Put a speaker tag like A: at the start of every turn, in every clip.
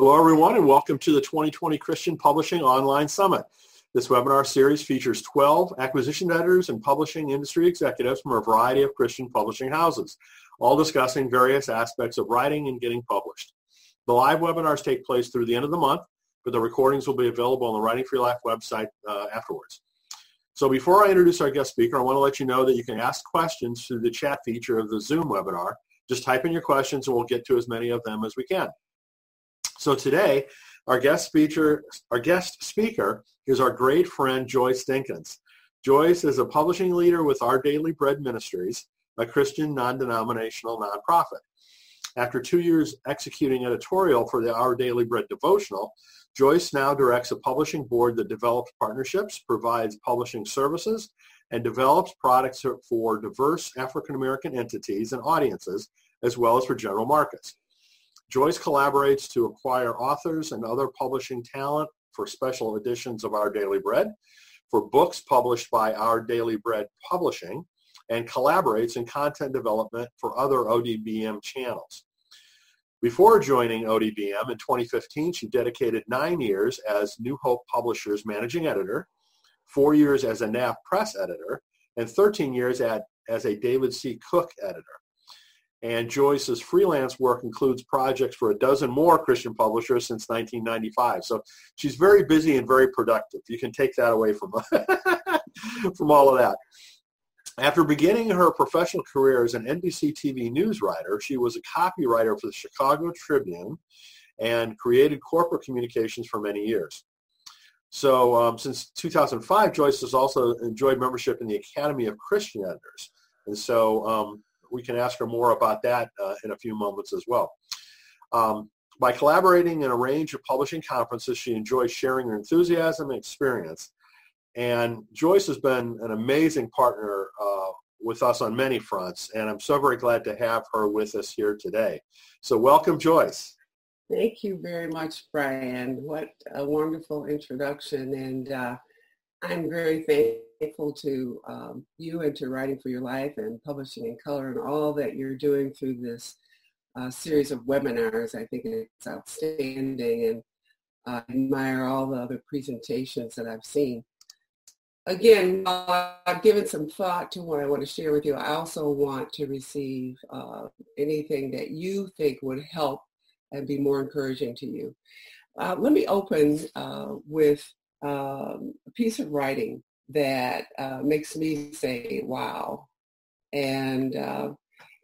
A: Hello, everyone, and welcome to the 2020 Christian Publishing Online Summit. This webinar series features 12 acquisition editors and publishing industry executives from a variety of Christian publishing houses, all discussing various aspects of writing and getting published. The live webinars take place through the end of the month, but the recordings will be available on the Writing for Your Life website uh, afterwards. So before I introduce our guest speaker, I want to let you know that you can ask questions through the chat feature of the Zoom webinar. Just type in your questions and we'll get to as many of them as we can. So today, our guest speaker, our guest speaker is our great friend Joyce Dinkins. Joyce is a publishing leader with Our Daily Bread Ministries, a Christian non-denominational nonprofit. After two years executing editorial for the Our Daily Bread devotional, Joyce now directs a publishing board that develops partnerships, provides publishing services, and develops products for diverse African American entities and audiences, as well as for general markets. Joyce collaborates to acquire authors and other publishing talent for special editions of Our Daily Bread, for books published by Our Daily Bread Publishing, and collaborates in content development for other ODBM channels. Before joining ODBM in 2015, she dedicated nine years as New Hope Publishers managing editor, four years as a NavPress editor, and 13 years at, as a David C. Cook editor. And Joyce's freelance work includes projects for a dozen more Christian publishers since 1995. So she's very busy and very productive. You can take that away from, from all of that. After beginning her professional career as an NBC TV news writer, she was a copywriter for the Chicago Tribune and created corporate communications for many years. So um, since 2005, Joyce has also enjoyed membership in the Academy of Christian Editors. And so um, we can ask her more about that uh, in a few moments as well. Um, by collaborating in a range of publishing conferences, she enjoys sharing her enthusiasm and experience. And Joyce has been an amazing partner uh, with us on many fronts, and I'm so very glad to have her with us here today. So welcome, Joyce.
B: Thank you very much, Brian. What a wonderful introduction, and uh, I'm very thankful to um, you and to Writing for Your Life and Publishing in Color and all that you're doing through this uh, series of webinars. I think it's outstanding and I admire all the other presentations that I've seen. Again, I've given some thought to what I want to share with you. I also want to receive uh, anything that you think would help and be more encouraging to you. Uh, let me open uh, with um, a piece of writing that uh, makes me say, wow. And uh,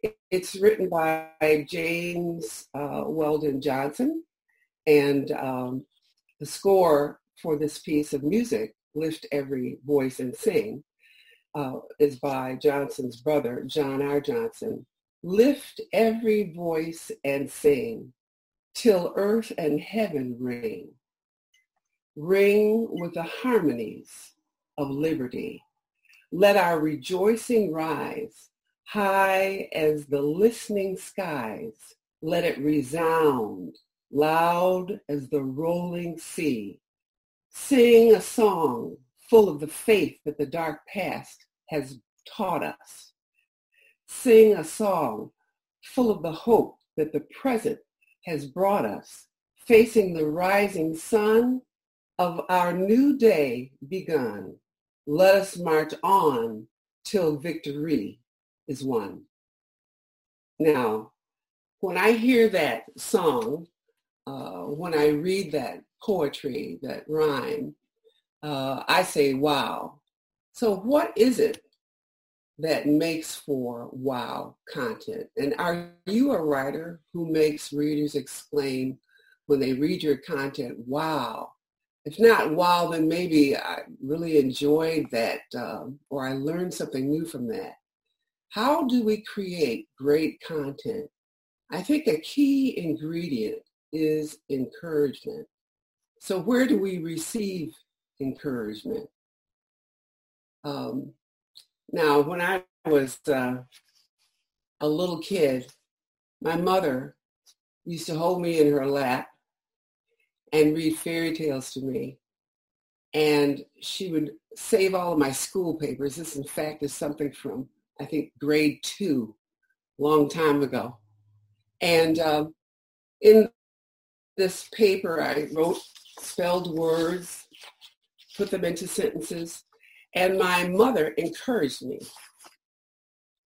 B: it, it's written by James uh, Weldon Johnson. And um, the score for this piece of music, Lift Every Voice and Sing, uh, is by Johnson's brother, John R. Johnson. Lift every voice and sing till earth and heaven ring ring with the harmonies of liberty. Let our rejoicing rise high as the listening skies. Let it resound loud as the rolling sea. Sing a song full of the faith that the dark past has taught us. Sing a song full of the hope that the present has brought us, facing the rising sun of our new day begun. Let us march on till victory is won. Now, when I hear that song, uh, when I read that poetry, that rhyme, uh, I say, wow. So what is it that makes for wow content? And are you a writer who makes readers exclaim when they read your content, wow, if not, wow, then maybe I really enjoyed that um, or I learned something new from that. How do we create great content? I think a key ingredient is encouragement. So where do we receive encouragement? Um, now, when I was uh, a little kid, my mother used to hold me in her lap and read fairy tales to me. And she would save all of my school papers. This, in fact, is something from, I think, grade two, long time ago. And um, in this paper, I wrote spelled words, put them into sentences, and my mother encouraged me.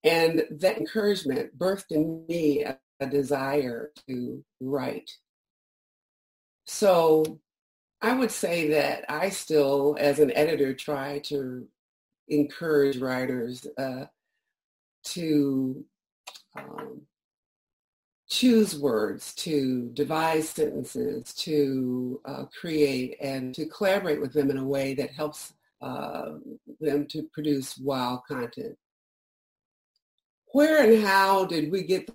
B: And that encouragement birthed in me a, a desire to write. So I would say that I still, as an editor, try to encourage writers uh, to um, choose words, to devise sentences, to uh, create and to collaborate with them in a way that helps uh, them to produce wild content. Where and how did we get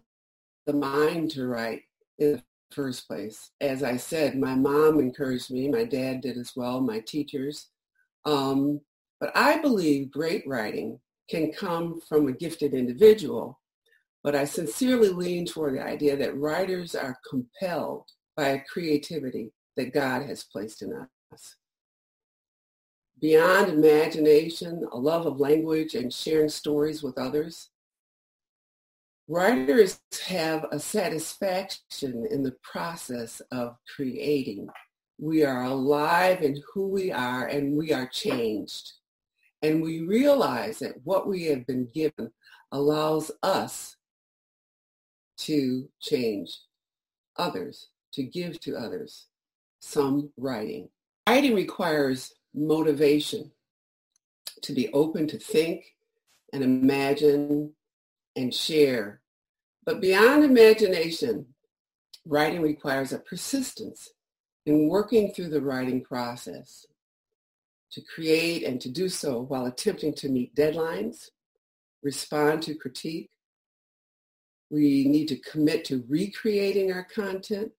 B: the mind to write in the first place? As I said, my mom encouraged me, my dad did as well, my teachers. Um, but I believe great writing can come from a gifted individual but I sincerely lean toward the idea that writers are compelled by a creativity that God has placed in us. Beyond imagination, a love of language, and sharing stories with others, writers have a satisfaction in the process of creating. We are alive in who we are and we are changed. And we realize that what we have been given allows us to change others, to give to others some writing. Writing requires motivation to be open to think and imagine and share. But beyond imagination, writing requires a persistence in working through the writing process to create and to do so while attempting to meet deadlines, respond to critique, we need to commit to recreating our content,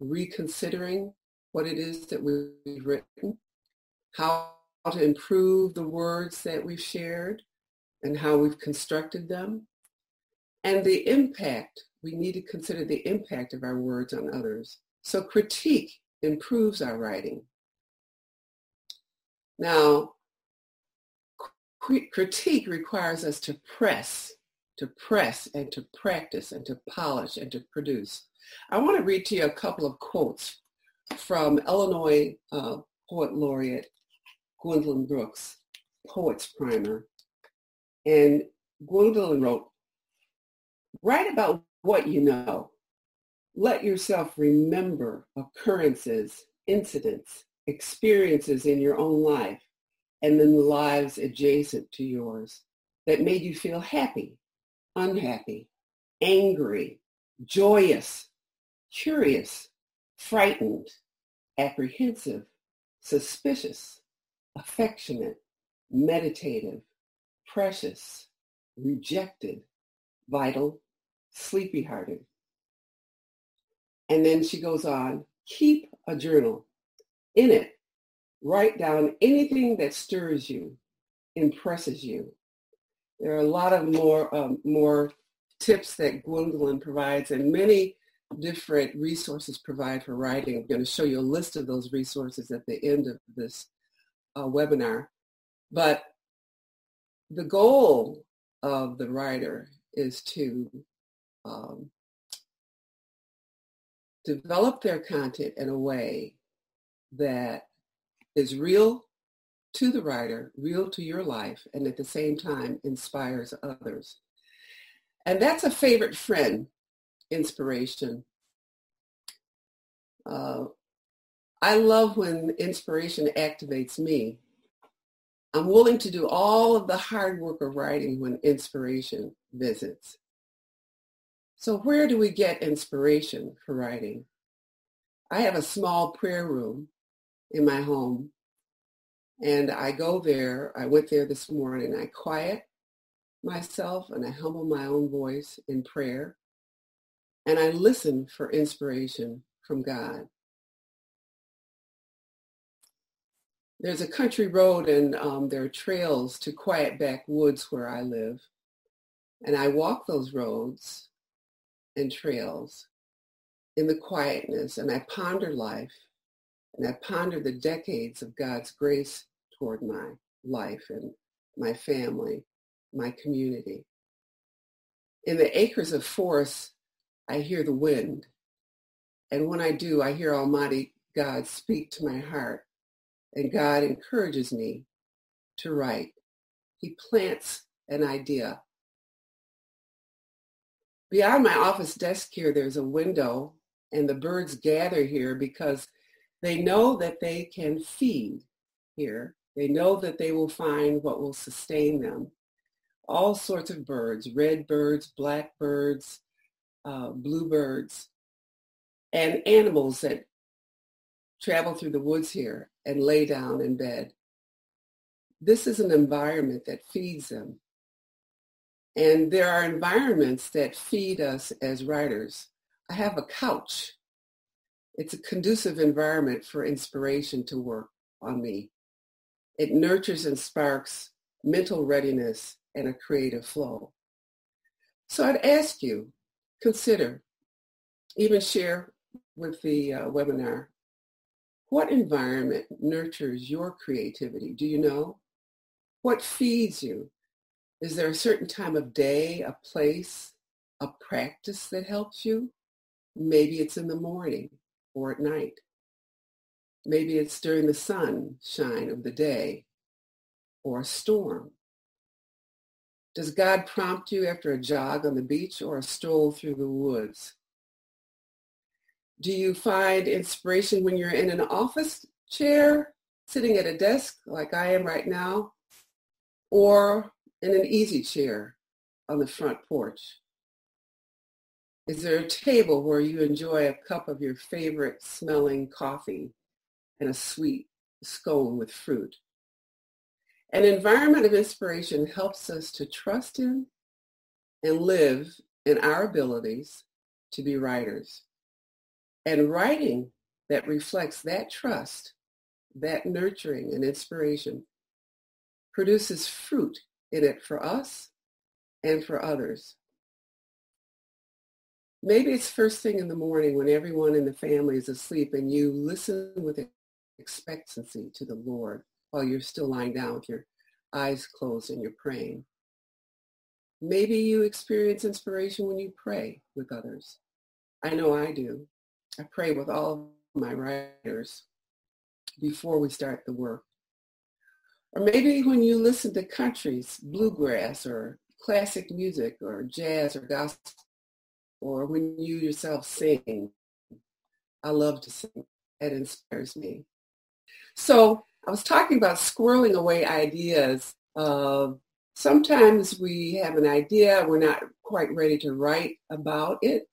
B: reconsidering what it is that we've written, how to improve the words that we've shared and how we've constructed them, and the impact. We need to consider the impact of our words on others. So critique improves our writing. Now, critique requires us to press to press and to practice and to polish and to produce. I want to read to you a couple of quotes from Illinois uh, Poet Laureate Gwendolyn Brooks, Poets Primer. And Gwendolyn wrote, write about what you know. Let yourself remember occurrences, incidents, experiences in your own life and in the lives adjacent to yours that made you feel happy, unhappy, angry, joyous, curious, frightened, apprehensive, suspicious, affectionate, meditative, precious, rejected, vital, sleepy-hearted. And then she goes on, keep a journal. In it, write down anything that stirs you, impresses you, there are a lot of more um, more tips that Gwendolyn provides and many different resources provide for writing. I'm going to show you a list of those resources at the end of this uh, webinar. But the goal of the writer is to um, develop their content in a way that is real to the writer, real to your life, and at the same time inspires others. And that's a favorite friend inspiration. Uh, I love when inspiration activates me. I'm willing to do all of the hard work of writing when inspiration visits. So where do we get inspiration for writing? I have a small prayer room in my home and I go there, I went there this morning, I quiet myself and I humble my own voice in prayer. And I listen for inspiration from God. There's a country road and um, there are trails to quiet back woods where I live. And I walk those roads and trails in the quietness and I ponder life and I ponder the decades of God's grace toward my life and my family, my community. In the acres of forest, I hear the wind. And when I do, I hear Almighty God speak to my heart. And God encourages me to write. He plants an idea. Beyond my office desk here, there's a window, and the birds gather here because they know that they can feed here. They know that they will find what will sustain them. All sorts of birds, red birds, black birds, uh, bluebirds, and animals that travel through the woods here and lay down in bed. This is an environment that feeds them. And there are environments that feed us as writers. I have a couch. It's a conducive environment for inspiration to work on me. It nurtures and sparks mental readiness and a creative flow. So I'd ask you, consider, even share with the uh, webinar, what environment nurtures your creativity? Do you know? What feeds you? Is there a certain time of day, a place, a practice that helps you? Maybe it's in the morning or at night. Maybe it's during the sunshine of the day or a storm. Does God prompt you after a jog on the beach or a stroll through the woods? Do you find inspiration when you're in an office chair, sitting at a desk like I am right now, or in an easy chair on the front porch? Is there a table where you enjoy a cup of your favorite smelling coffee and a sweet scone with fruit? An environment of inspiration helps us to trust in and live in our abilities to be writers. And writing that reflects that trust, that nurturing and inspiration produces fruit in it for us and for others. Maybe it's first thing in the morning when everyone in the family is asleep and you listen with expectancy to the Lord while you're still lying down with your eyes closed and you're praying. Maybe you experience inspiration when you pray with others. I know I do. I pray with all my writers before we start the work. Or maybe when you listen to countries, bluegrass or classic music or jazz or gospel, or when you yourself sing. I love to sing. It inspires me. So I was talking about squirreling away ideas. Uh, sometimes we have an idea, we're not quite ready to write about it.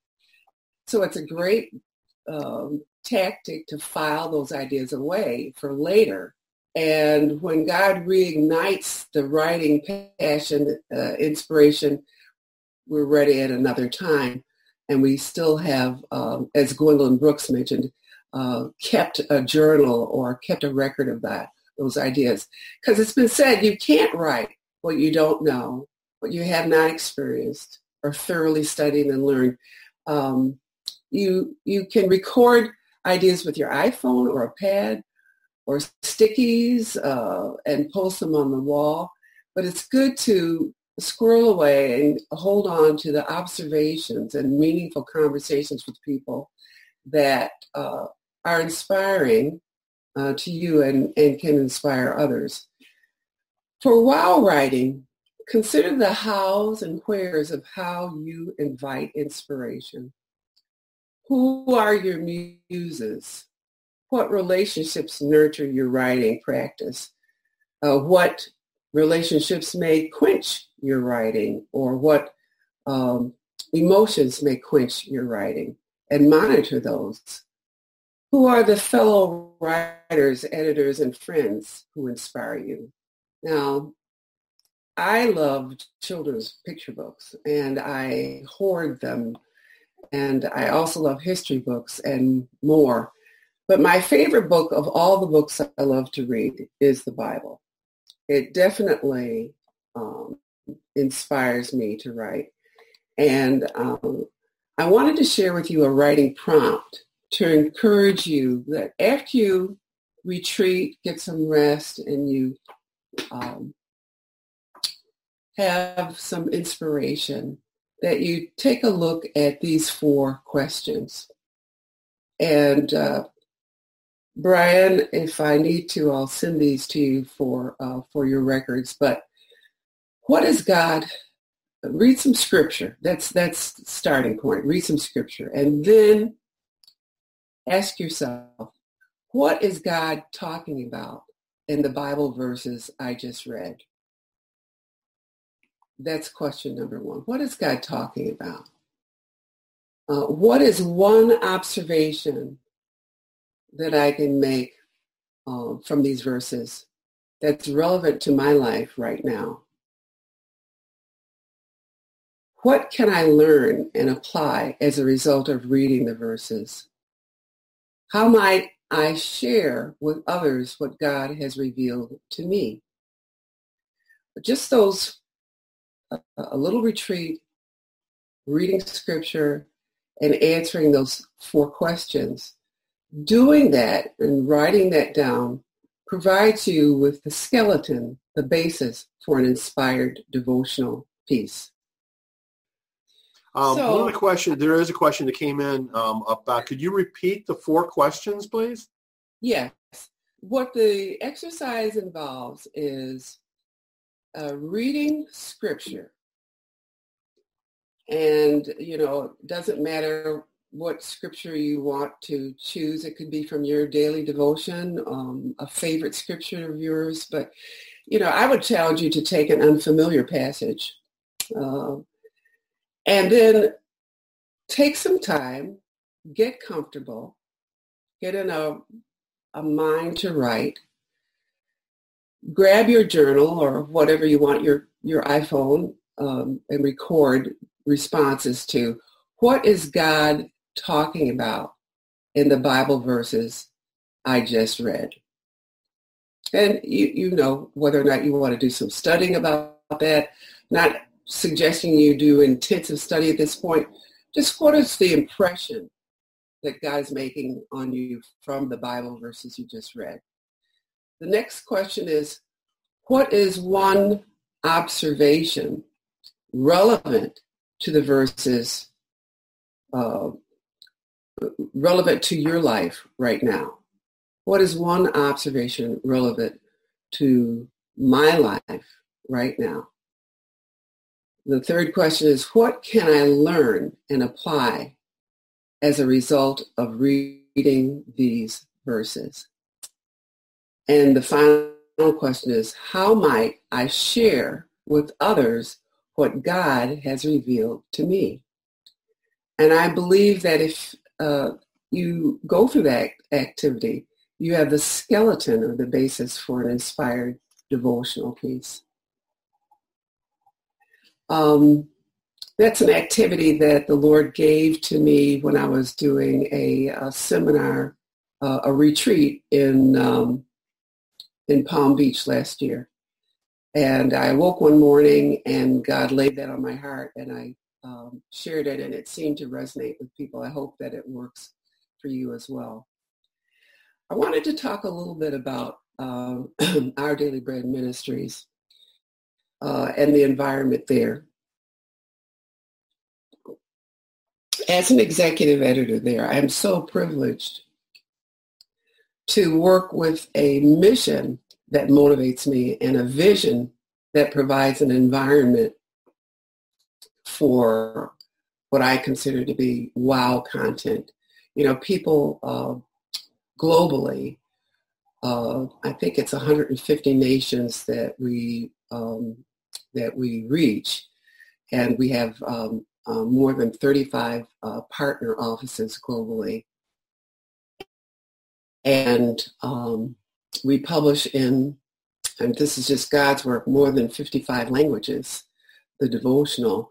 B: So it's a great um, tactic to file those ideas away for later and when God reignites the writing passion, uh, inspiration, we're ready at another time. And we still have, um, as Gwendolyn Brooks mentioned, uh, kept a journal or kept a record of that, those ideas. Because it's been said you can't write what you don't know, what you have not experienced or thoroughly studied and learned. Um, you, you can record ideas with your iPhone or a pad or stickies uh, and post them on the wall. But it's good to squirrel away and hold on to the observations and meaningful conversations with people that uh, are inspiring uh, to you and, and can inspire others. For while writing, consider the hows and wheres of how you invite inspiration. Who are your muses? What relationships nurture your writing practice? Uh, what relationships may quench your writing or what um, emotions may quench your writing and monitor those. Who are the fellow writers, editors, and friends who inspire you? Now, I love children's picture books and I hoard them and I also love history books and more. But my favorite book of all the books I love to read is the Bible. It definitely um, inspires me to write. And um, I wanted to share with you a writing prompt to encourage you that after you retreat, get some rest, and you um, have some inspiration, that you take a look at these four questions. And uh, Brian, if I need to, I'll send these to you for uh, for your records. But what is God? Read some scripture. That's that's starting point. Read some scripture, and then ask yourself, what is God talking about in the Bible verses I just read? That's question number one. What is God talking about? Uh, what is one observation that I can make uh, from these verses that's relevant to my life right now? What can I learn and apply as a result of reading the verses? How might I share with others what God has revealed to me? Just those, a little retreat, reading scripture, and answering those four questions. Doing that and writing that down provides you with the skeleton, the basis for an inspired devotional piece.
A: Um, so, one of the questions, there is a question that came in um, about, could you repeat the four questions, please?
B: Yes. What the exercise involves is uh, reading scripture and, you know, it doesn't matter what scripture you want to choose. It could be from your daily devotion, um, a favorite scripture of yours. But, you know, I would challenge you to take an unfamiliar passage uh, and then take some time, get comfortable, get in a, a mind to write, grab your journal or whatever you want your, your iPhone um, and record responses to what is God talking about in the Bible verses I just read. And you, you know whether or not you want to do some studying about that, not suggesting you do intensive study at this point. Just what is the impression that God is making on you from the Bible verses you just read? The next question is, what is one observation relevant to the verses uh, relevant to your life right now? What is one observation relevant to my life right now? The third question is, what can I learn and apply as a result of reading these verses? And the final question is, how might I share with others what God has revealed to me. And I believe that if uh, you go through that activity, you have the skeleton or the basis for an inspired devotional piece. Um, that's an activity that the Lord gave to me when I was doing a, a seminar, uh, a retreat in um, in Palm Beach last year. And I woke one morning and God laid that on my heart and I um, shared it and it seemed to resonate with people. I hope that it works for you as well. I wanted to talk a little bit about uh, our Daily Bread Ministries uh, and the environment there. As an executive editor there, I am so privileged to work with a mission that motivates me and a vision that provides an environment for what I consider to be wow content. You know, people uh, globally, uh, I think it's 150 nations that we um, that we reach, and we have um, uh, more than 35 uh, partner offices globally. And um, we publish in, and this is just God's work, more than 55 languages, the devotional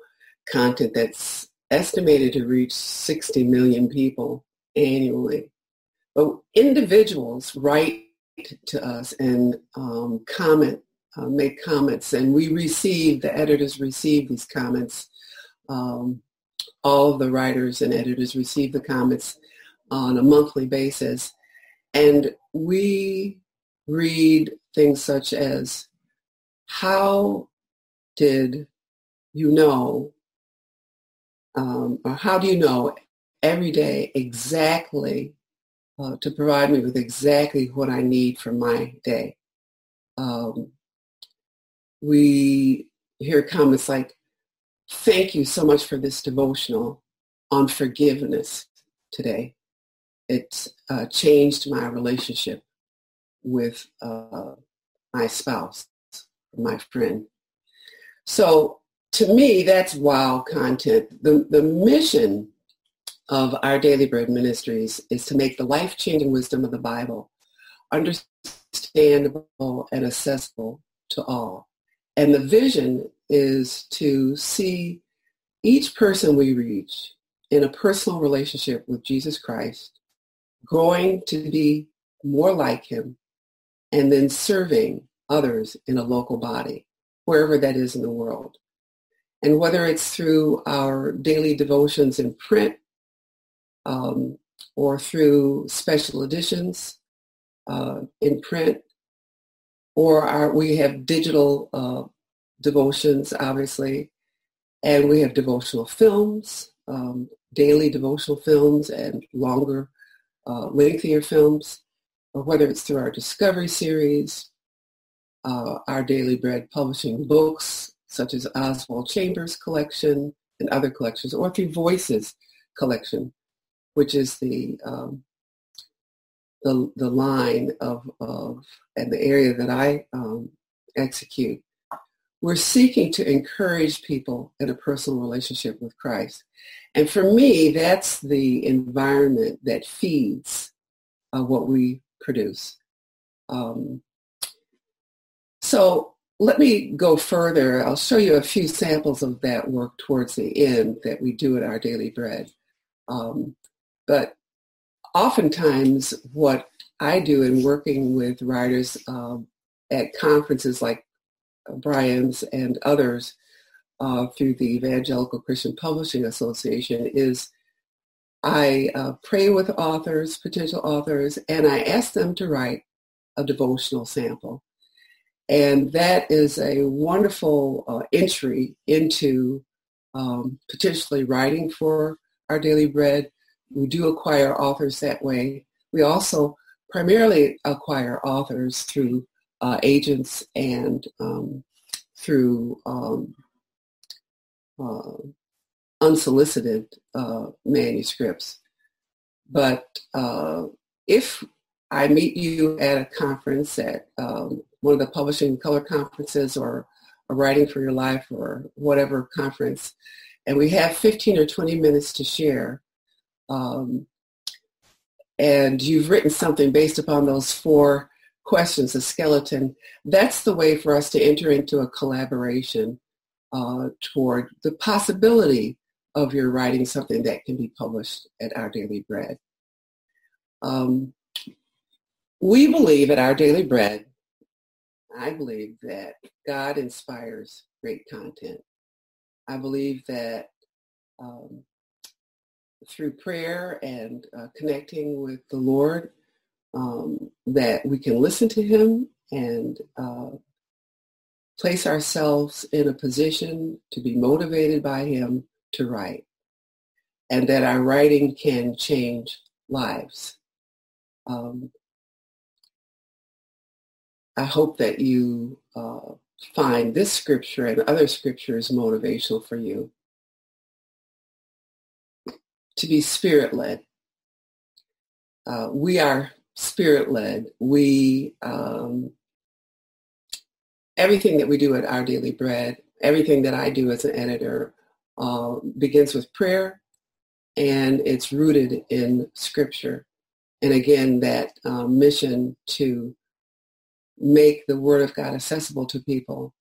B: content that's estimated to reach 60 million people annually. But individuals write to us and um, comment, uh, make comments, and we receive, the editors receive these comments. Um, all the writers and editors receive the comments on a monthly basis. And we read things such as, how did you know, um, or how do you know every day exactly uh, to provide me with exactly what I need for my day. Um, we hear comments like, thank you so much for this devotional on forgiveness today. It uh, changed my relationship with uh, my spouse, my friend. So to me, that's wow content. The, the mission of our Daily Bread Ministries is to make the life-changing wisdom of the Bible understandable and accessible to all. And the vision is to see each person we reach in a personal relationship with Jesus Christ, growing to be more like him, and then serving others in a local body, wherever that is in the world. And whether it's through our daily devotions in print um, or through special editions uh, in print, or our, we have digital uh, devotions, obviously, and we have devotional films, um, daily devotional films, and longer, uh, lengthier films, or whether it's through our Discovery series, uh, our Daily Bread publishing books, such as Oswald Chambers collection and other collections, or through Voices collection, which is the um, the, the line of, of and the area that I um, execute. We're seeking to encourage people in a personal relationship with Christ. And for me, that's the environment that feeds uh, what we produce. Um, so let me go further. I'll show you a few samples of that work towards the end that we do at our Daily Bread. Um, but oftentimes what I do in working with writers um, at conferences like Brian's and others uh, through the Evangelical Christian Publishing Association is I uh, pray with authors, potential authors, and I ask them to write a devotional sample. And that is a wonderful uh, entry into um, potentially writing for our daily bread, we do acquire authors that way. We also primarily acquire authors through uh, agents and um, through um, uh, unsolicited uh, manuscripts. But uh, if I meet you at a conference at um, one of the publishing color conferences or a writing for your life or whatever conference, and we have 15 or 20 minutes to share, um, and you've written something based upon those four questions, a skeleton, that's the way for us to enter into a collaboration uh, toward the possibility of your writing something that can be published at Our Daily Bread. Um, we believe at Our Daily Bread, I believe that God inspires great content. I believe that um, through prayer and uh, connecting with the Lord um, that we can listen to him and uh, place ourselves in a position to be motivated by him to write and that our writing can change lives. Um, I hope that you uh, find this scripture and other scriptures motivational for you to be spirit-led. Uh, we are spirit-led. We um, everything that we do at Our Daily Bread, everything that I do as an editor, uh, begins with prayer, and it's rooted in Scripture. And again, that uh, mission to make the Word of God accessible to people,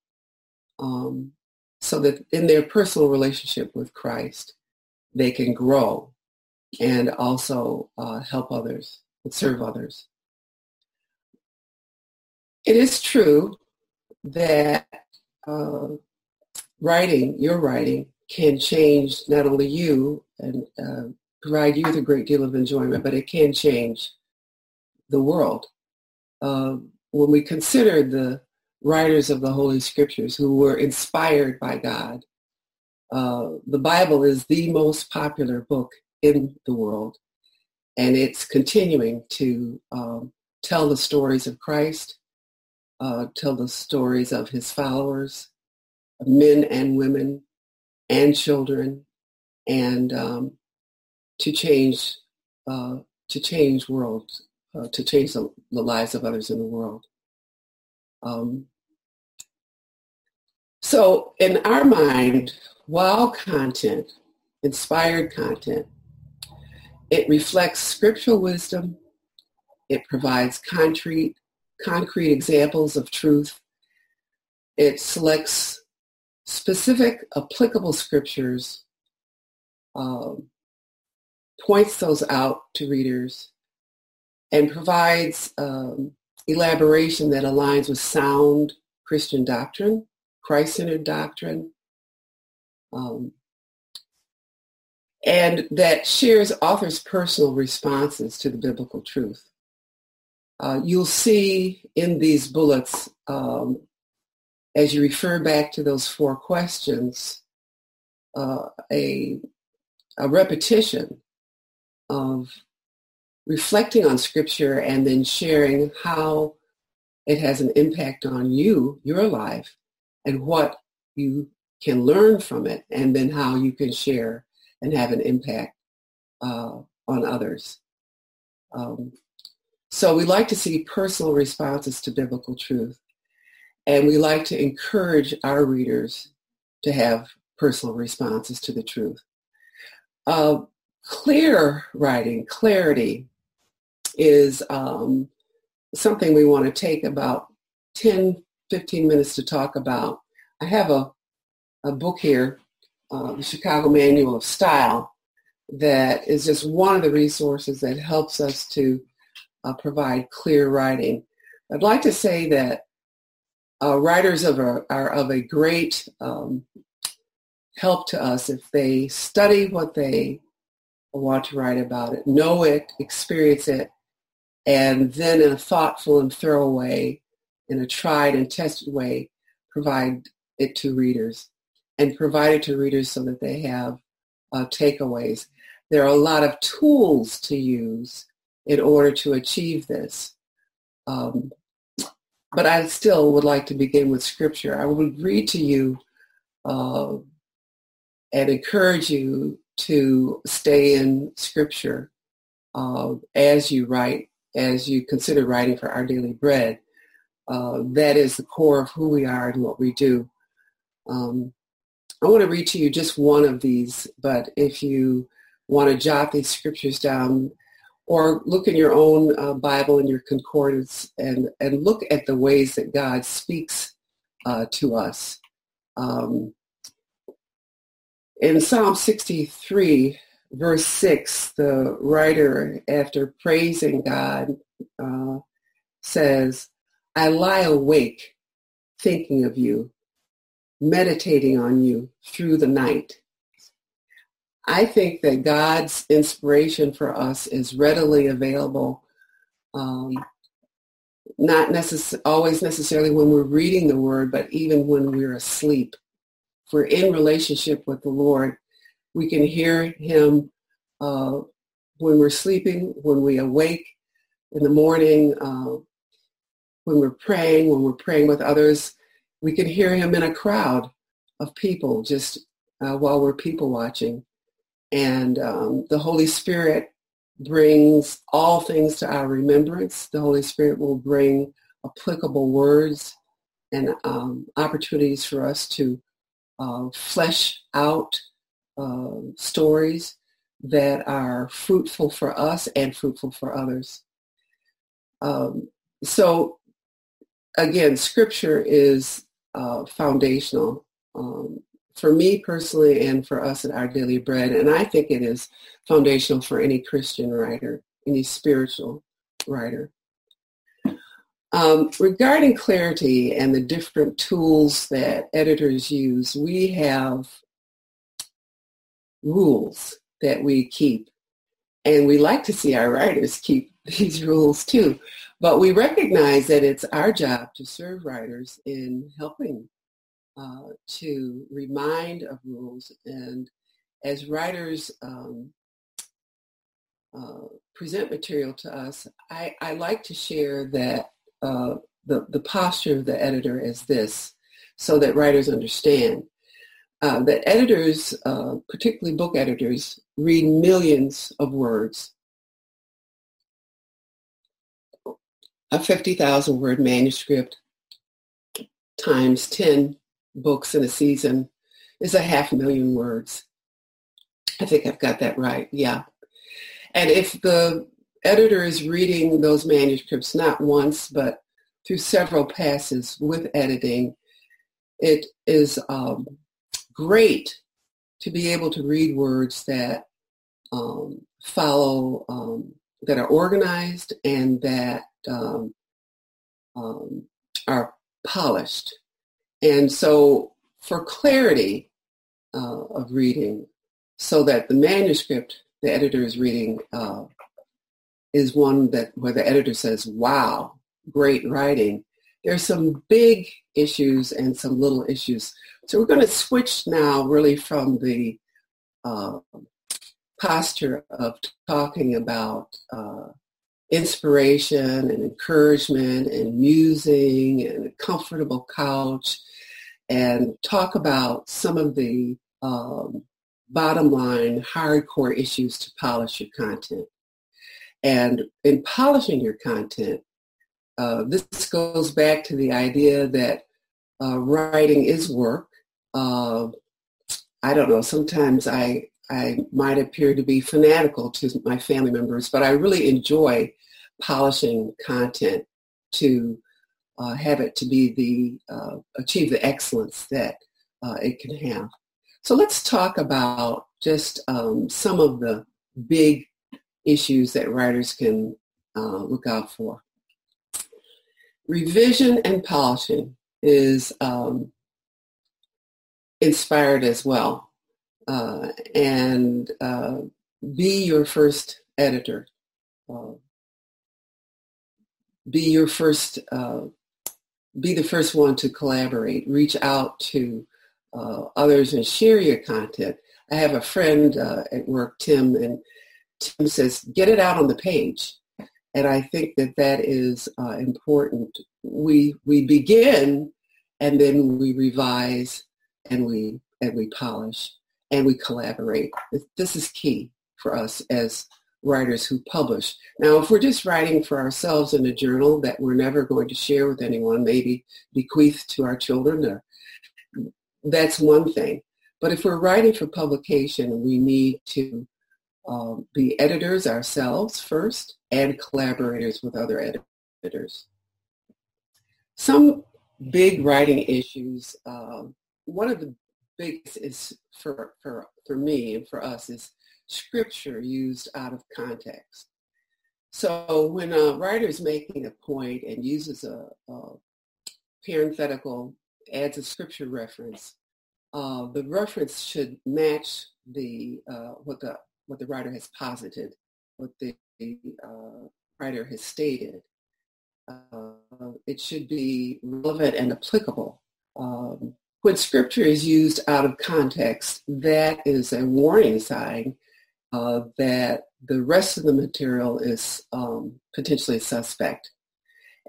B: um, so that in their personal relationship with Christ, they can grow and also uh, help others and serve others. It is true that uh, writing, your writing, can change not only you and uh, provide you with a great deal of enjoyment, but it can change the world. Uh, when we consider the writers of the Holy Scriptures who were inspired by God uh, the Bible is the most popular book in the world. and it's continuing to um, tell the stories of Christ, uh, tell the stories of his followers, men and women and children, and um, to change uh, to change worlds, uh, to change the, the, lives of others in the world. Um, so in our mind, while content, inspired content, it reflects scriptural wisdom. It provides concrete, concrete examples of truth. It selects specific applicable scriptures, um, points those out to readers, and provides um, elaboration that aligns with sound Christian doctrine, Christ-centered doctrine, um, and that shares authors' personal responses to the biblical truth. Uh, you'll see in these bullets, um, as you refer back to those four questions, uh, a, a repetition of reflecting on Scripture and then sharing how it has an impact on you, your life, and what you can learn from it, and then how you can share and have an impact uh, on others. Um, so we like to see personal responses to biblical truth. And we like to encourage our readers to have personal responses to the truth. Uh, clear writing, clarity, is um, something we want to take about 10, 15 minutes to talk about. I have a, a book here uh, the Chicago Manual of Style that is just one of the resources that helps us to uh, provide clear writing. I'd like to say that uh, writers of a, are of a great um, help to us if they study what they want to write about it, know it, experience it, and then in a thoughtful and thorough way, in a tried and tested way, provide it to readers and provide it to readers so that they have uh, takeaways. There are a lot of tools to use in order to achieve this. Um, but I still would like to begin with scripture. I would read to you uh, and encourage you to stay in scripture uh, as you write, as you consider writing for our daily bread. Uh, that is the core of who we are and what we do. Um, I want to read to you just one of these, but if you want to jot these scriptures down or look in your own uh, Bible and your concordance and, and look at the ways that God speaks uh, to us. Um, in Psalm 63, verse 6, the writer, after praising God, uh, says, I lie awake thinking of you meditating on you through the night. I think that God's inspiration for us is readily available, um, not necess- always necessarily when we're reading the Word, but even when we're asleep. If we're in relationship with the Lord, we can hear Him uh, when we're sleeping, when we awake in the morning, uh, when we're praying, when we're praying with others we can hear him in a crowd of people just uh, while we're people watching. And um, the Holy Spirit brings all things to our remembrance. The Holy Spirit will bring applicable words and um, opportunities for us to uh, flesh out uh, stories that are fruitful for us and fruitful for others. Um, so again, scripture is uh, foundational um, for me personally and for us at Our Daily Bread. And I think it is foundational for any Christian writer, any spiritual writer. Um, regarding clarity and the different tools that editors use, we have rules that we keep. And we like to see our writers keep these rules too. But we recognize that it's our job to serve writers in helping uh, to remind of rules. And as writers um, uh, present material to us, I, I like to share that uh, the, the posture of the editor is this so that writers understand uh, that editors, uh, particularly book editors, read millions of words. A 50,000 word manuscript times 10 books in a season is a half million words. I think I've got that right. Yeah. And if the editor is reading those manuscripts not once, but through several passes with editing, it is um, great to be able to read words that um, follow, um, that are organized and that um, um, are polished. And so for clarity uh, of reading, so that the manuscript the editor is reading uh, is one that where the editor says, wow, great writing. There's some big issues and some little issues. So we're going to switch now really from the uh, posture of talking about uh, inspiration and encouragement and musing and a comfortable couch and talk about some of the um, bottom line hardcore issues to polish your content. And in polishing your content, uh, this goes back to the idea that uh, writing is work. Uh, I don't know, sometimes I, I might appear to be fanatical to my family members, but I really enjoy polishing content to uh, have it to be the, uh, achieve the excellence that uh, it can have. So let's talk about just um, some of the big issues that writers can look out for revision and polishing is um, inspired as well. Uh, and uh, be your first editor. Uh, be your first, uh, be the first one to collaborate. Reach out to uh, others and share your content. I have a friend uh, at work, Tim, and Tim says, get it out on the page. And I think that that is important. We we begin, and then we revise, and we and we polish, and we collaborate. This is key for us as writers who publish. Now, if we're just writing for ourselves in a journal that we're never going to share with anyone, maybe bequeath to our children, or, that's one thing. But if we're writing for publication, we need to um, be editors ourselves first and collaborators with other editors. Some big writing issues, um, one of the biggest is for, for, for me and for us is scripture used out of context. So when a writer is making a point and uses a, a parenthetical, adds a scripture reference, uh, the reference should match the uh, what the what the writer has posited, what the uh, writer has stated. Uh, it should be relevant and applicable. Um, when scripture is used out of context, that is a warning sign uh, that the rest of the material is um, potentially suspect.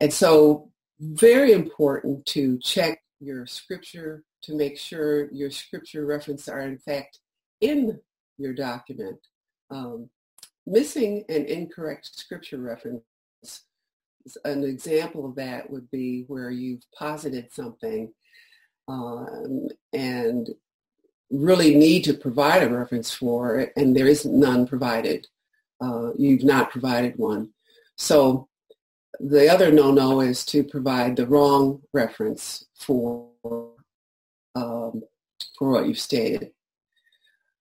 B: And so very important to check your scripture to make sure your scripture references are in fact in your document. Um, missing an incorrect scripture reference, an example of that would be where you've posited something um, and really need to provide a reference for and there is none provided. Uh, you've not provided one. So the other no-no is to provide the wrong reference for um, for what you've stated.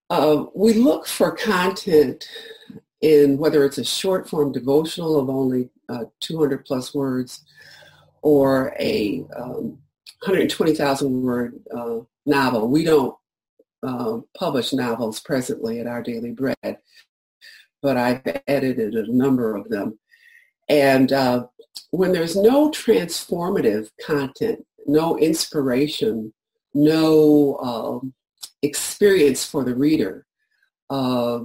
B: Uh, we look for content in whether it's a short form devotional of only uh, 200 plus words or a um, 120,000 word uh, novel. We don't uh, publish novels presently at Our Daily Bread, but I've edited a number of them. And uh, when there's no transformative content, no inspiration, no um, experience for the reader. Uh,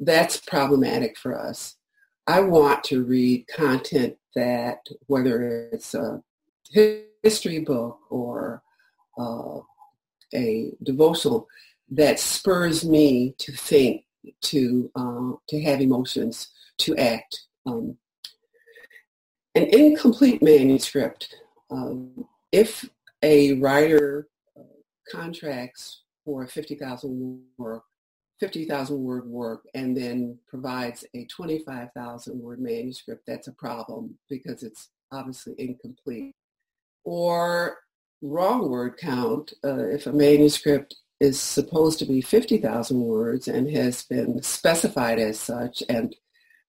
B: that's problematic for us. I want to read content that, whether it's a history book or uh, a devotional, that spurs me to think, to uh, to have emotions, to act. Um, an incomplete manuscript, um, if a writer uh, contracts for a 50,000 work, 50,000 word work and then provides a 25,000 word manuscript, that's a problem because it's obviously incomplete. Or wrong word count, uh, if a manuscript is supposed to be 50,000 words and has been specified as such, and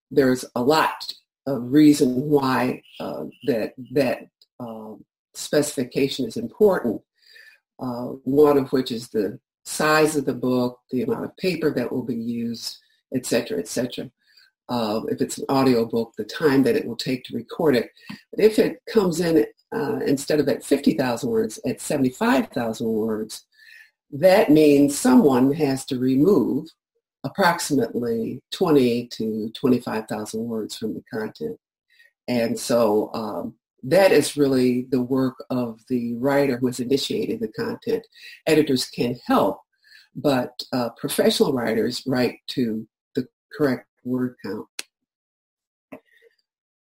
B: there's a lot of reason why uh, that that uh, specification is important. Uh, one of which is the size of the book, the amount of paper that will be used, et cetera, et cetera. Uh, if it's an audio book, the time that it will take to record it. But if it comes in uh, instead of at 50,000 words, at 75,000 words, that means someone has to remove approximately 20 to 25,000 words from the content. And so um, that is really the work of the writer who has initiated the content. Editors can help, but uh, professional writers write to the correct word count.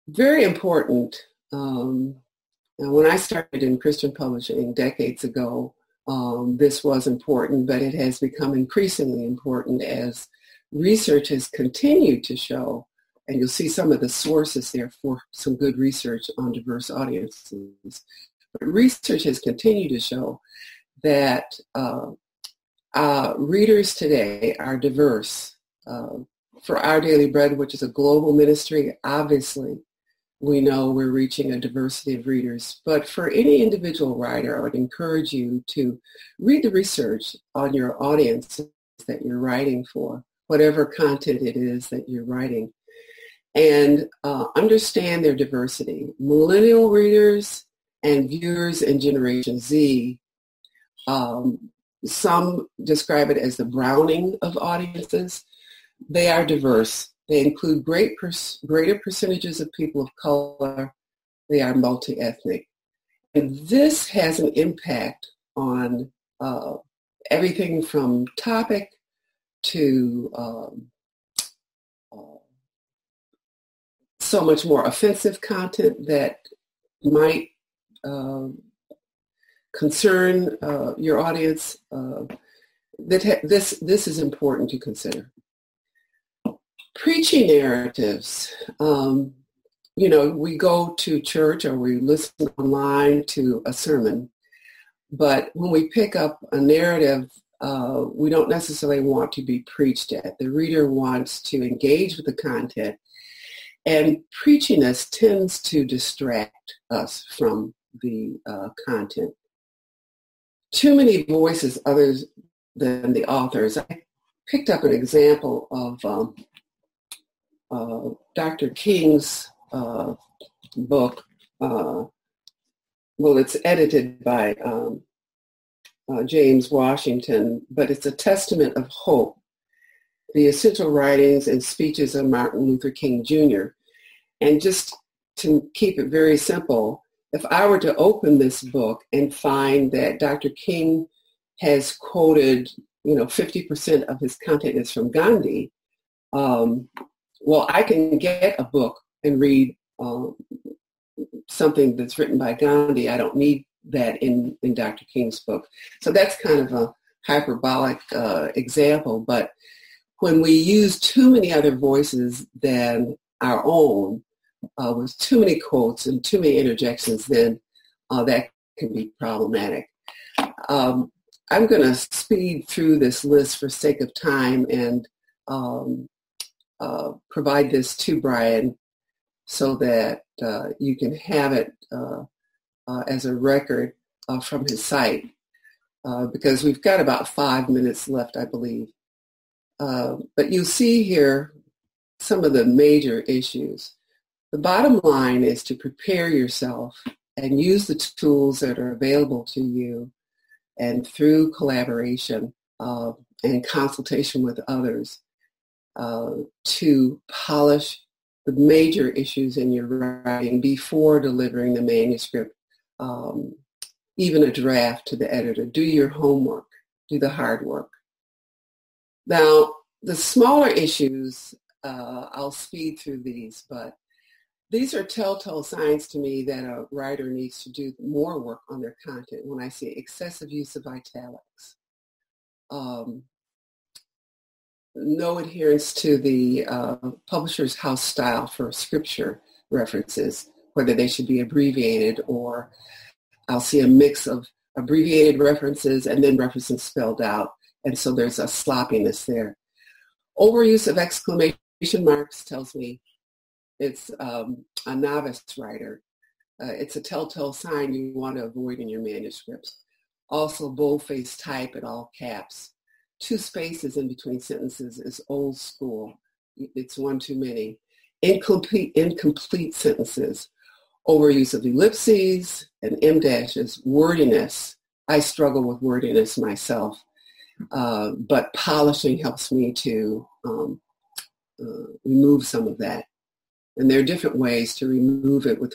B: Very important. Um, when I started in Christian publishing decades ago, um, this was important, but it has become increasingly important as research has continued to show and you'll see some of the sources there for some good research on diverse audiences. But research has continued to show that uh, uh, readers today are diverse. Uh, for Our Daily Bread, which is a global ministry, obviously we know we're reaching a diversity of readers. But for any individual writer, I would encourage you to read the research on your audience that you're writing for, whatever content it is that you're writing and uh, understand their diversity. Millennial readers and viewers in Generation Z, um, some describe it as the browning of audiences. They are diverse. They include great pers- greater percentages of people of color. They are multi-ethnic. And this has an impact on uh, everything from topic to um, so much more offensive content that might uh, concern uh, your audience. Uh, that ha- this this is important to consider. Preaching narratives. Um, you know, we go to church or we listen online to a sermon, but when we pick up a narrative, uh, we don't necessarily want to be preached at. The reader wants to engage with the content and preachiness tends to distract us from the uh, content. Too many voices other than the authors. I picked up an example of um, uh, Dr. King's uh, book. Uh, well, it's edited by um, uh, James Washington, but it's a testament of hope the essential writings and speeches of Martin Luther King Jr. And just to keep it very simple, if I were to open this book and find that Dr. King has quoted, you know, 50% of his content is from Gandhi, um, well, I can get a book and read um, something that's written by Gandhi. I don't need that in, in Dr. King's book. So that's kind of a hyperbolic uh, example, but when we use too many other voices than our own, uh, with too many quotes and too many interjections, then uh, that can be problematic. Um, I'm going to speed through this list for sake of time and um, uh, provide this to Brian so that uh, you can have it uh, uh, as a record from his site because we've got about five minutes left, I believe. But you see here some of the major issues. The bottom line is to prepare yourself and use the tools that are available to you and through collaboration uh, and consultation with others uh, to polish the major issues in your writing before delivering the manuscript, um, even a draft to the editor. Do your homework. Do the hard work. Now, the smaller issues, uh, I'll speed through these, but these are telltale signs to me that a writer needs to do more work on their content when I see excessive use of italics. Um, no adherence to the uh, publisher's house style for scripture references, whether they should be abbreviated or I'll see a mix of abbreviated references and then references spelled out. And so there's a sloppiness there. Overuse of exclamation marks tells me it's um, a novice writer. Uh, it's a telltale sign you want to avoid in your manuscripts. Also, boldface type in all caps two spaces in between sentences is old school. It's one too many. Incomplete, incomplete sentences, overuse of ellipses and em dashes, wordiness. I struggle with wordiness myself, uh, but polishing helps me to um, uh, remove some of that. And there are different ways to remove it with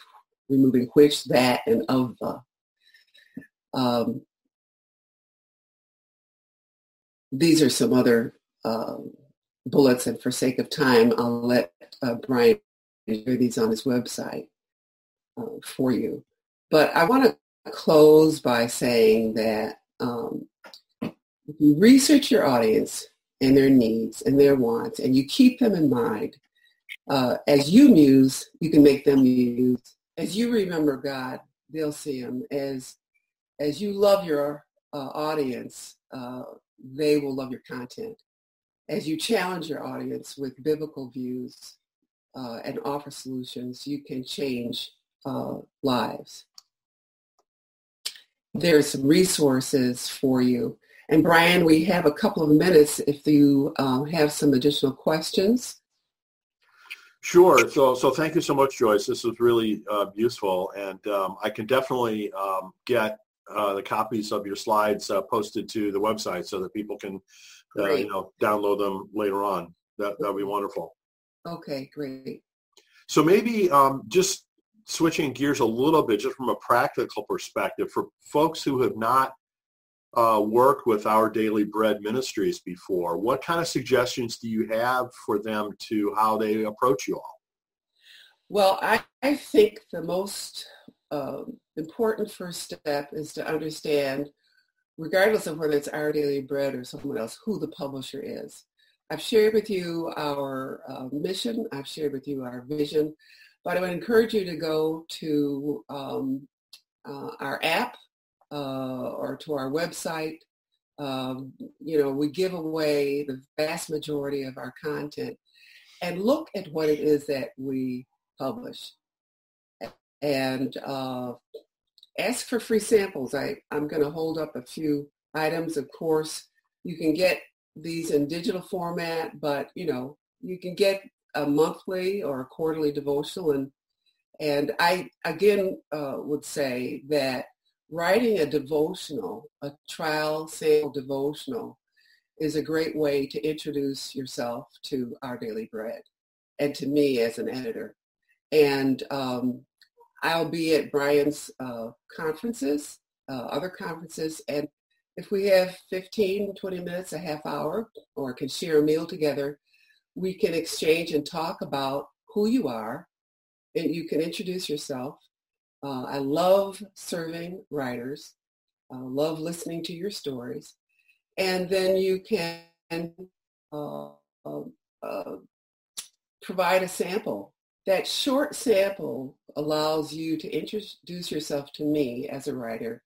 B: removing which, that, and of the. Um, these are some other um, bullets, and for sake of time, I'll let uh, Brian share these on his website uh, for you. But I want to close by saying that um, you research your audience and their needs and their wants, and you keep them in mind, uh, as you muse, you can make them muse. As you remember God, they'll see him. As as you love your uh, audience, uh, they will love your content. As you challenge your audience with biblical views uh, and offer solutions, you can change uh, lives. There's some resources for you. And Brian, we have a couple of minutes if you uh, have some additional questions.
A: Sure. So, so thank you so much, Joyce. This was really uh, useful, and um, I can definitely um, get uh, the copies of your slides uh, posted to the website so that people can, uh, you know, download them later on. That that would be wonderful.
B: Okay, great.
A: So maybe um, just switching gears a little bit, just from a practical perspective, for folks who have not uh, worked with our Daily Bread Ministries before, what kind of suggestions do you have for them to how they approach you all?
B: Well, I, I think the most um, important first step is to understand, regardless of whether it's Our Daily Bread or someone else, who the publisher is. I've shared with you our uh, mission. I've shared with you our vision. But I would encourage you to go to um, uh, our app uh, or to our website. Um, you know, we give away the vast majority of our content and look at what it is that we publish and uh, ask for free samples. I, I'm going to hold up a few items. Of course, you can get these in digital format, but you know, you can get a monthly or a quarterly devotional. And, and I, again, uh, would say that writing a devotional, a trial sample devotional, is a great way to introduce yourself to our daily bread and to me as an editor. And um, I'll be at Brian's uh, conferences, uh, other conferences, and if we have 15, 20 minutes, a half hour, or can share a meal together, we can exchange and talk about who you are, and you can introduce yourself. Uh, I love serving writers, I love listening to your stories, and then you can uh, um, uh, provide a sample that short sample allows you to introduce yourself to me as a writer,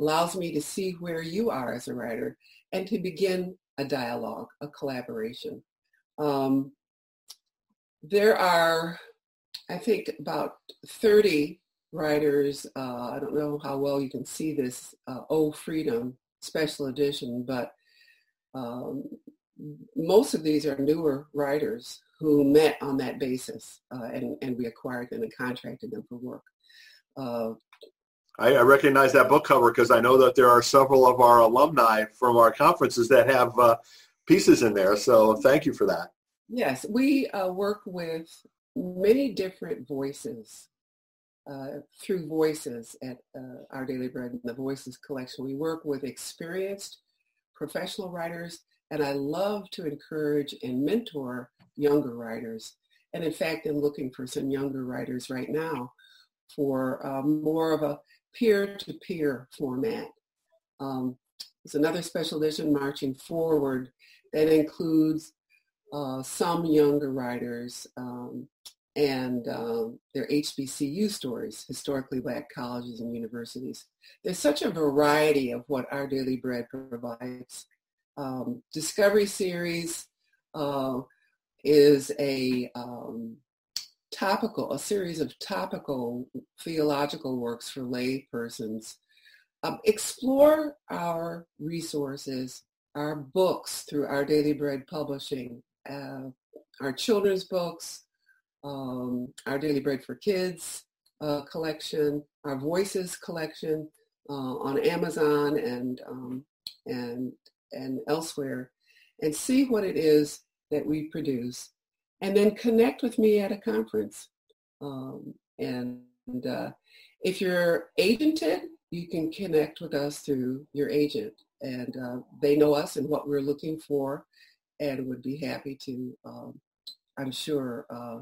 B: allows me to see where you are as a writer, and to begin a dialogue, a collaboration. Um, there are, I think, about 30 writers. Uh, I don't know how well you can see this uh, Oh Freedom special edition, but um, most of these are newer writers who met on that basis, uh, and, and we acquired them and contracted them for work. Uh,
A: I, I, recognize that book cover because I know that there are several of our alumni from our conferences that have uh, pieces in there. So thank you for that.
B: Yes, we uh, work with many different voices uh, through Voices at uh, Our Daily Bread, and the Voices collection. We work with experienced professional writers, and I love to encourage and mentor younger writers. And in fact, I'm looking for some younger writers right now for um, more of a peer-to-peer format. Um, it's another special edition, Marching Forward, that includes uh, some younger writers um, and um, their HBCU stories, historically black colleges and universities. There's such a variety of what Our Daily Bread provides. Um, Discovery Series uh, is a um, topical, a series of topical theological works for lay persons. Um, explore our resources, our books through Our Daily Bread Publishing, uh, our children's books, um, our Daily Bread for Kids uh, collection, our Voices collection uh, on Amazon and um, and and elsewhere, and see what it is that we produce, and then connect with me at a conference. Um, and uh, if you're agented, you can connect with us through your agent, and uh, they know us and what we're looking for, and would be happy to, um, I'm sure, uh,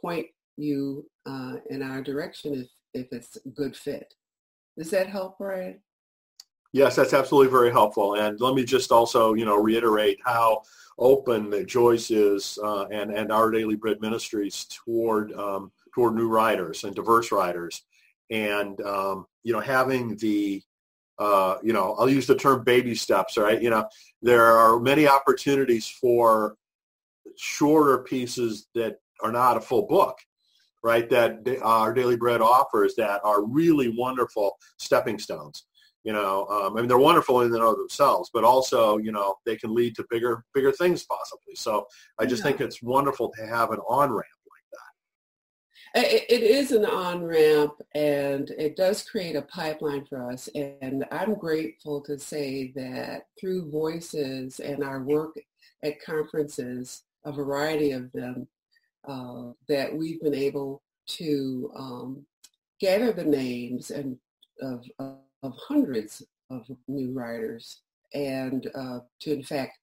B: point you uh, in our direction if, if it's a good fit. Does that help, Brian?
A: Yes, that's absolutely very helpful. And let me just also, you know, reiterate how open Joyce is uh, and, and our Daily Bread Ministries toward, um, toward new writers and diverse writers. And, um, you know, having the, uh, you know, I'll use the term baby steps, right? You know, there are many opportunities for shorter pieces that are not a full book, right? That our Daily Bread offers that are really wonderful stepping stones. You know, um, I mean, they're wonderful in and of themselves, but also, you know, they can lead to bigger, bigger things possibly. So I just yeah. think it's wonderful to have an on-ramp like
B: that. It is an on-ramp and it does create a pipeline for us. And I'm grateful to say that through Voices and our work at conferences, a variety of them, uh, that we've been able to um, gather the names and of, of, of, hundreds of new writers and uh, to in fact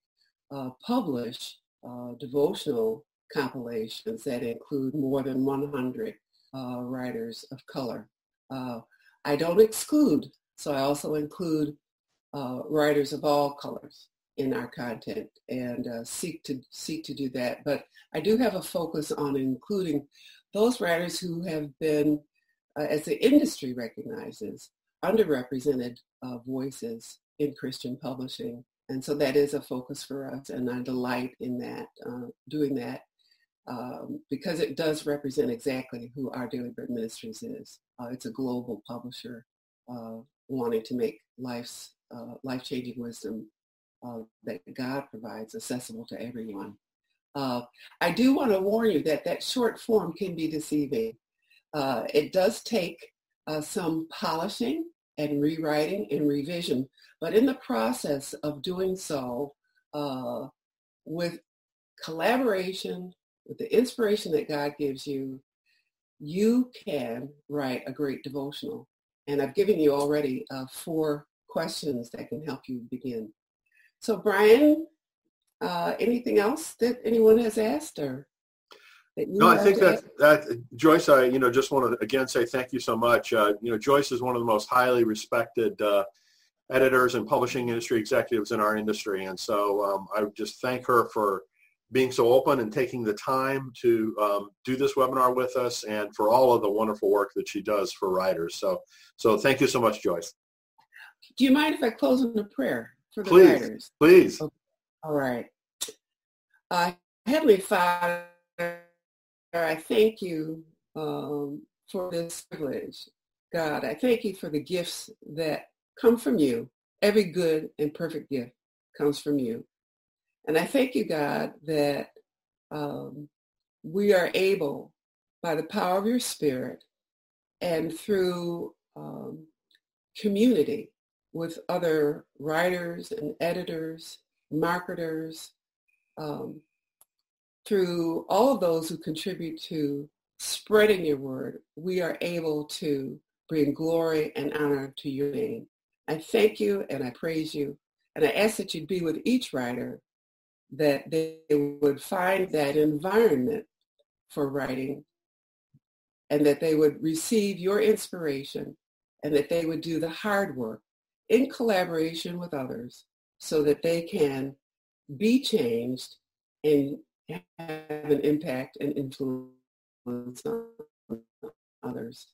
B: uh, publish uh, devotional compilations that include more than 100 uh, writers of color. Uh, I don't exclude, so I also include writers of all colors in our content and uh, seek to seek to do that. But I do have a focus on including those writers who have been, uh, as the industry recognizes, underrepresented uh, voices in Christian publishing. And so that is a focus for us, and I delight in that, uh, doing that, um, because it does represent exactly who our Daily Bread Ministries is. Uh, it's a global publisher uh, wanting to make life's life-changing wisdom uh, that God provides accessible to everyone. Uh, I do want to warn you that that short form can be deceiving. Uh, it does take uh, some polishing and rewriting and revision, but in the process of doing so, uh, with collaboration, with the inspiration that God gives you, you can write a great devotional. And I've given you already uh, four questions that can help you begin. So Brian, uh, anything else that anyone has asked or?
A: No, I think that, that Joyce, I you know just want to again say thank you so much. Uh, you know, Joyce is one of the most highly respected uh, editors and publishing industry executives in our industry, and so um, I just thank her for being so open and taking the time to um, do this webinar with us, and for all of the wonderful work that she does for writers. So, so thank you so much, Joyce.
B: Do you mind if I close with a prayer? for the
A: please,
B: writers.
A: Please.
B: Okay. All right. Uh, Heavenly Father, I thank you um, for this privilege. God, I thank you for the gifts that come from you. Every good and perfect gift comes from you. And I thank you, God, that um, we are able, by the power of your Spirit and through um, community, with other writers and editors, marketers, um, through all of those who contribute to spreading your word, we are able to bring glory and honor to your name. I thank you and I praise you. And I ask that you'd be with each writer, that they would find that environment for writing and that they would receive your inspiration and that they would do the hard work in collaboration with others so that they can be changed and have an impact and influence on others.